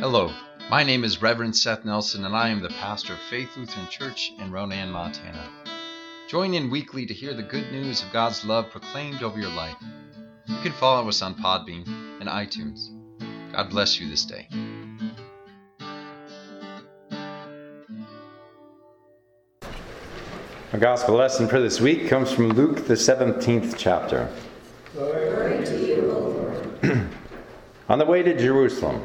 Hello, my name is Reverend Seth Nelson, and I am the pastor of Faith Lutheran Church in Ronan, Montana. Join in weekly to hear the good news of God's love proclaimed over your life. You can follow us on Podbean and iTunes. God bless you this day. Our gospel lesson for this week comes from Luke, the 17th chapter. On the way to Jerusalem,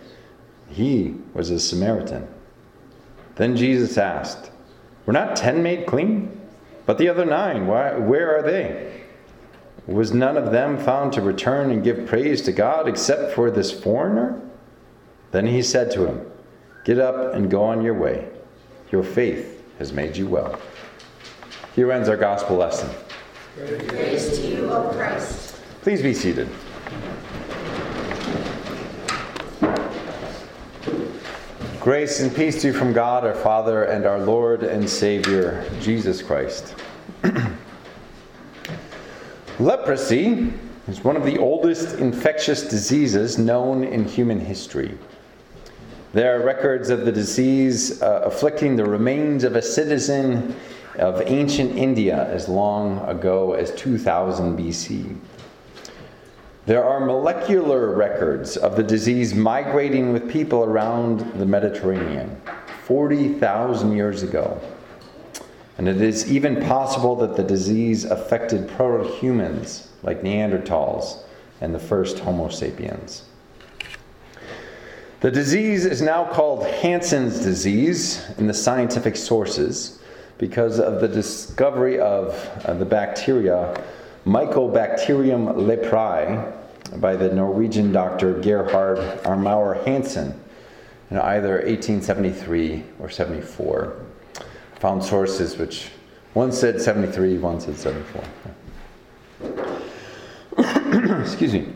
He was a Samaritan. Then Jesus asked, Were not ten made clean? But the other nine, why, where are they? Was none of them found to return and give praise to God except for this foreigner? Then he said to him, Get up and go on your way. Your faith has made you well. Here ends our gospel lesson. Praise to you, O Christ. Please be seated. Grace and peace to you from God our Father and our Lord and Savior, Jesus Christ. Leprosy is one of the oldest infectious diseases known in human history. There are records of the disease uh, afflicting the remains of a citizen of ancient India as long ago as 2000 BC. There are molecular records of the disease migrating with people around the Mediterranean 40,000 years ago. And it is even possible that the disease affected proto humans like Neanderthals and the first Homo sapiens. The disease is now called Hansen's disease in the scientific sources because of the discovery of uh, the bacteria Mycobacterium leprae by the Norwegian doctor Gerhard Armauer Hansen in either 1873 or 74. Found sources which one said 73, one said 74. Excuse me.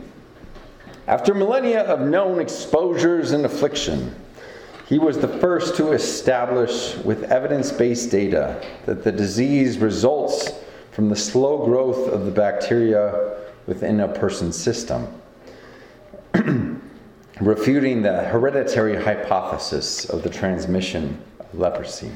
After millennia of known exposures and affliction, he was the first to establish with evidence based data that the disease results from the slow growth of the bacteria within a person's system, refuting the hereditary hypothesis of the transmission of leprosy.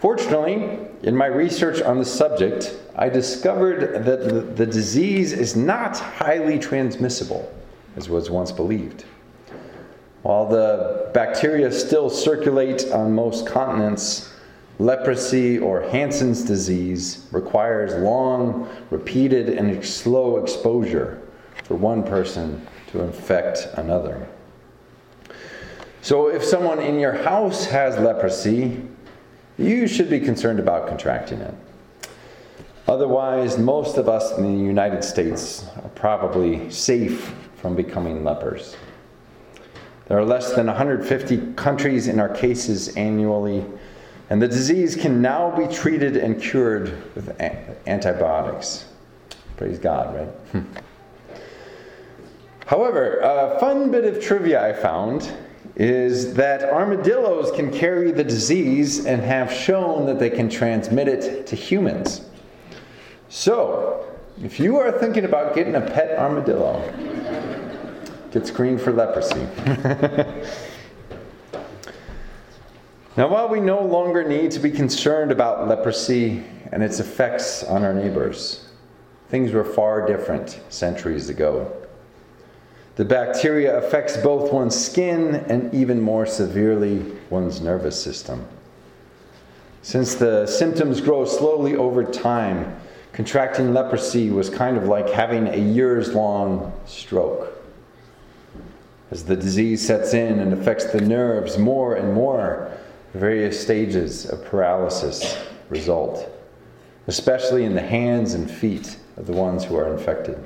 Fortunately, in my research on the subject, I discovered that the, disease is not highly transmissible, as was once believed. While the bacteria still circulate on most continents, Leprosy or Hansen's disease requires long, repeated, and slow exposure for one person to infect another. So, if someone in your house has leprosy, you should be concerned about contracting it. Otherwise, most of us in the United States are probably safe from becoming lepers. There are less than 150 countries in our cases annually and the disease can now be treated and cured with antibiotics. Praise God, right? Hmm. However, a fun bit of trivia I found is that armadillos can carry the disease and have shown that they can transmit it to humans. So, if you are thinking about getting a pet armadillo, get screened for leprosy. Now, while we no longer need to be concerned about leprosy and its effects on our neighbors, things were far different centuries ago. The bacteria affects both one's skin and even more severely one's nervous system. Since the symptoms grow slowly over time, contracting leprosy was kind of like having a years long stroke. As the disease sets in and affects the nerves more and more, various stages of paralysis result, especially in the hands and feet of the ones who are infected.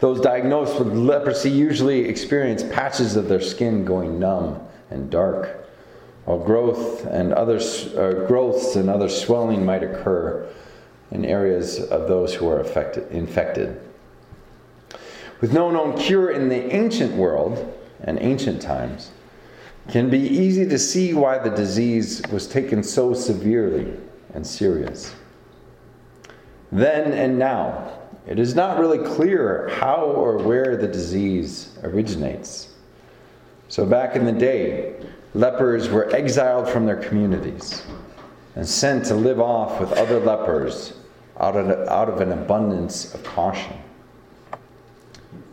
Those diagnosed with leprosy usually experience patches of their skin going numb and dark, while growth and other, uh, growths and other swelling might occur in areas of those who are affected, infected. With no known cure in the ancient world and ancient times, can be easy to see why the disease was taken so severely and serious. Then and now, it is not really clear how or where the disease originates. So, back in the day, lepers were exiled from their communities and sent to live off with other lepers out of, out of an abundance of caution.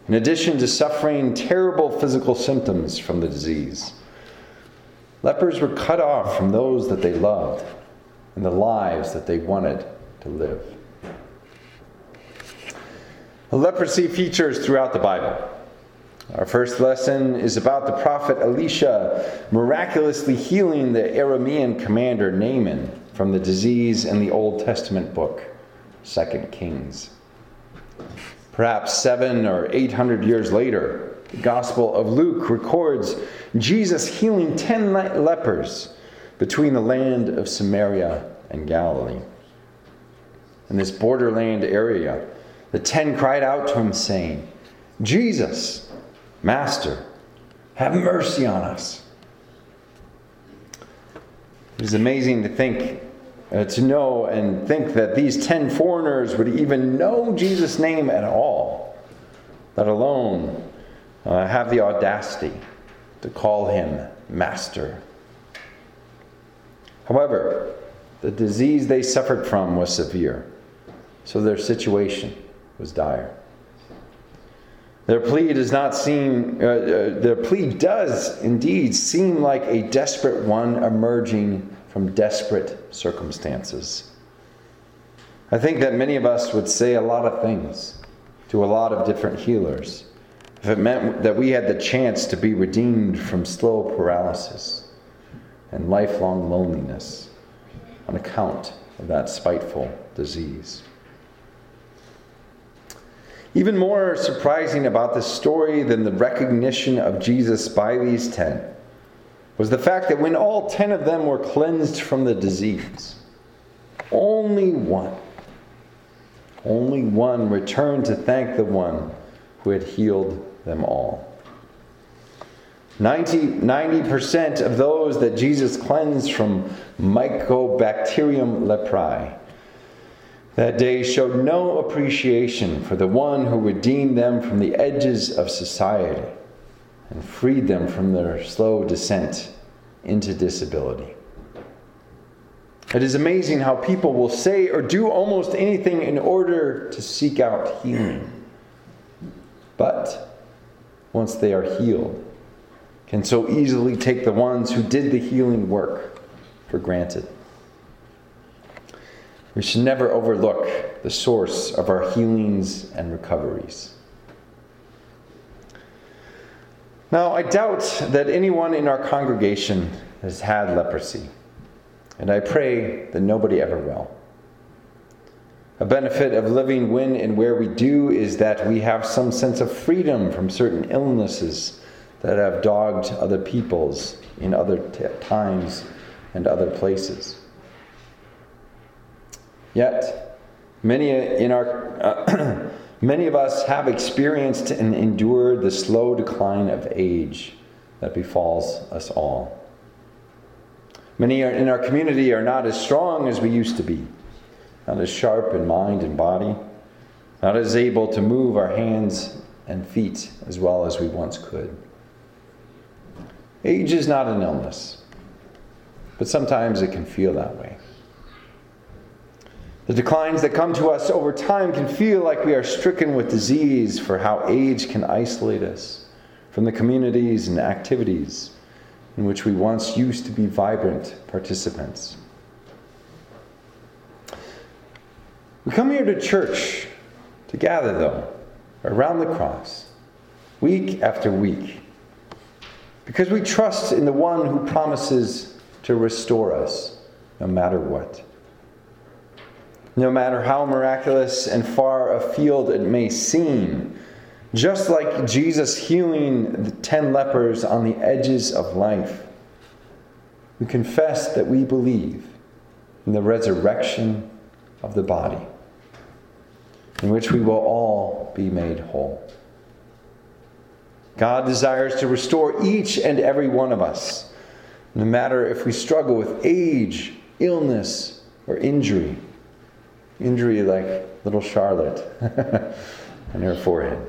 In addition to suffering terrible physical symptoms from the disease, lepers were cut off from those that they loved and the lives that they wanted to live. Leprosy features throughout the Bible. Our first lesson is about the prophet Elisha miraculously healing the Aramean commander Naaman from the disease in the Old Testament book, 2 Kings. Perhaps seven or eight hundred years later, the Gospel of Luke records Jesus healing ten lepers between the land of Samaria and Galilee. In this borderland area, the ten cried out to him, saying, Jesus, Master, have mercy on us. It is amazing to think, uh, to know and think that these ten foreigners would even know Jesus' name at all, let alone uh, have the audacity to call him Master. However, the disease they suffered from was severe, so their situation was dire. Their plea does not seem, uh, uh, their plea does indeed seem like a desperate one emerging from desperate circumstances. I think that many of us would say a lot of things to a lot of different healers if it meant that we had the chance to be redeemed from slow paralysis and lifelong loneliness on account of that spiteful disease. Even more surprising about this story than the recognition of Jesus by these ten was the fact that when all ten of them were cleansed from the disease, only one, only one returned to thank the one who had healed them all. 90, percent of those that Jesus cleansed from Mycobacterium leprae that day showed no appreciation for the one who redeemed them from the edges of society and freed them from their slow descent into disability. It is amazing how people will say or do almost anything in order to seek out healing. But once they are healed, can so easily take the ones who did the healing work for granted. We should never overlook the source of our healings and recoveries. Now, I doubt that anyone in our congregation has had leprosy, and I pray that nobody ever will. A benefit of living when and where we do is that we have some sense of freedom from certain illnesses that have dogged other peoples in other t- times and other places. Yet, many in our uh, many of us have experienced and endured the slow decline of age that befalls us all. Many in our community are not as strong as we used to be, not as sharp in mind and body, not as able to move our hands and feet as well as we once could. Age is not an illness, but sometimes it can feel that way. The declines that come to us over time can feel like we are stricken with disease for how age can isolate us from the communities and activities in which we once used to be vibrant participants. We come here to church to gather, though, around the cross, week after week, because we trust in the one who promises to restore us no matter what. No matter how miraculous and far afield it may seem, Just like Jesus healing the ten lepers on the edges of life, we confess that we believe in the resurrection of the body, in which we will all be made whole. God desires to restore each and every one of us, no matter if we struggle with age, illness, or injury. Injury like little Charlotte on her forehead.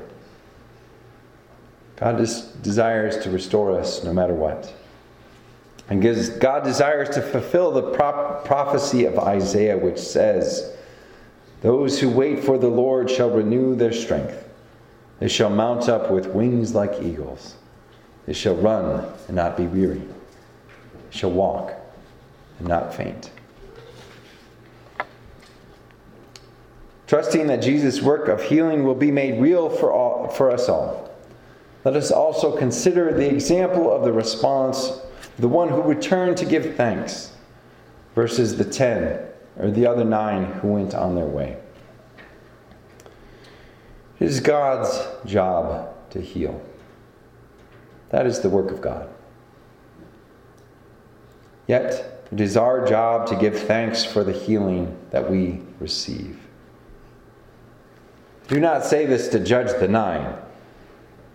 God desires to restore us no matter what. And God desires to fulfill the prophecy of Isaiah, which says, Those who wait for the Lord shall renew their strength. They shall mount up with wings like eagles. They shall run and not be weary. They shall walk and not faint. Trusting that Jesus' work of healing will be made real for, all, for us all, let us also consider the example of the response the one who returned to give thanks, verses the ten or the other nine who went on their way. It is God's job to heal. That is the work of God. Yet, it is our job to give thanks for the healing that we receive. Do not say this to judge the nine,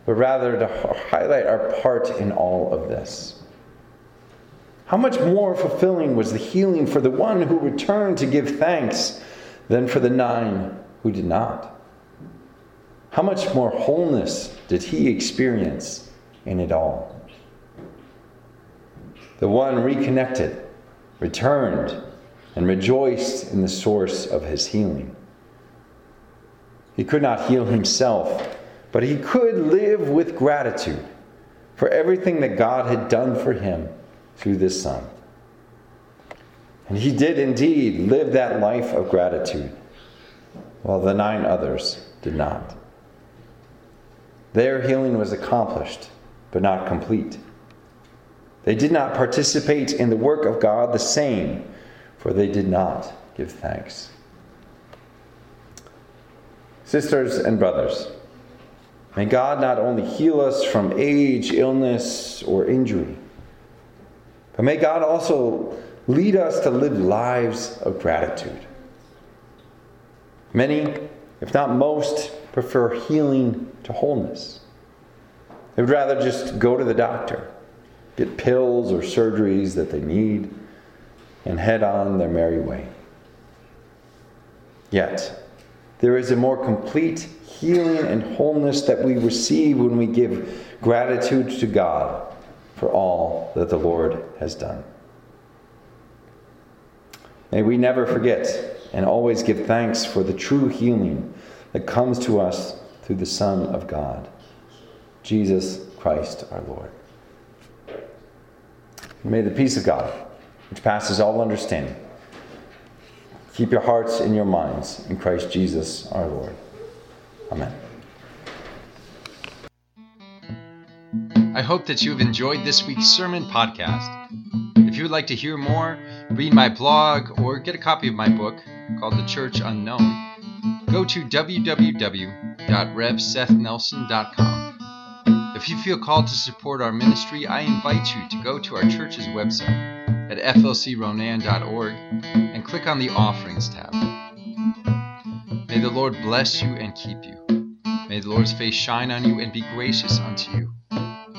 but rather to highlight our part in all of this. How much more fulfilling was the healing for the one who returned to give thanks than for the nine who did not? How much more wholeness did he experience in it all? The one reconnected, returned, and rejoiced in the source of his healing. He could not heal himself, but he could live with gratitude for everything that God had done for him through this Son. And he did indeed live that life of gratitude, while the nine others did not. Their healing was accomplished, but not complete. They did not participate in the work of God the same, for they did not give thanks. Sisters and brothers, may God not only heal us from age, illness, or injury, but may God also lead us to live lives of gratitude. Many, if not most, prefer healing to wholeness. They would rather just go to the doctor, get pills or surgeries that they need, and head on their merry way. Yet, there is a more complete healing and wholeness that we receive when we give gratitude to God for all that the Lord has done. May we never forget and always give thanks for the true healing that comes to us through the Son of God, Jesus Christ our Lord. May the peace of God, which passes all understanding, keep your hearts and your minds in Christ Jesus our Lord. Amen. I hope that you have enjoyed this week's sermon podcast. If you would like to hear more, read my blog, or get a copy of my book called The Church Unknown, go to www.revsethnelson.com. If you feel called to support our ministry, I invite you to go to our church's website at flcronan.org and click on the Offerings tab. May the Lord bless you and keep you. May the Lord's face shine on you and be gracious unto you.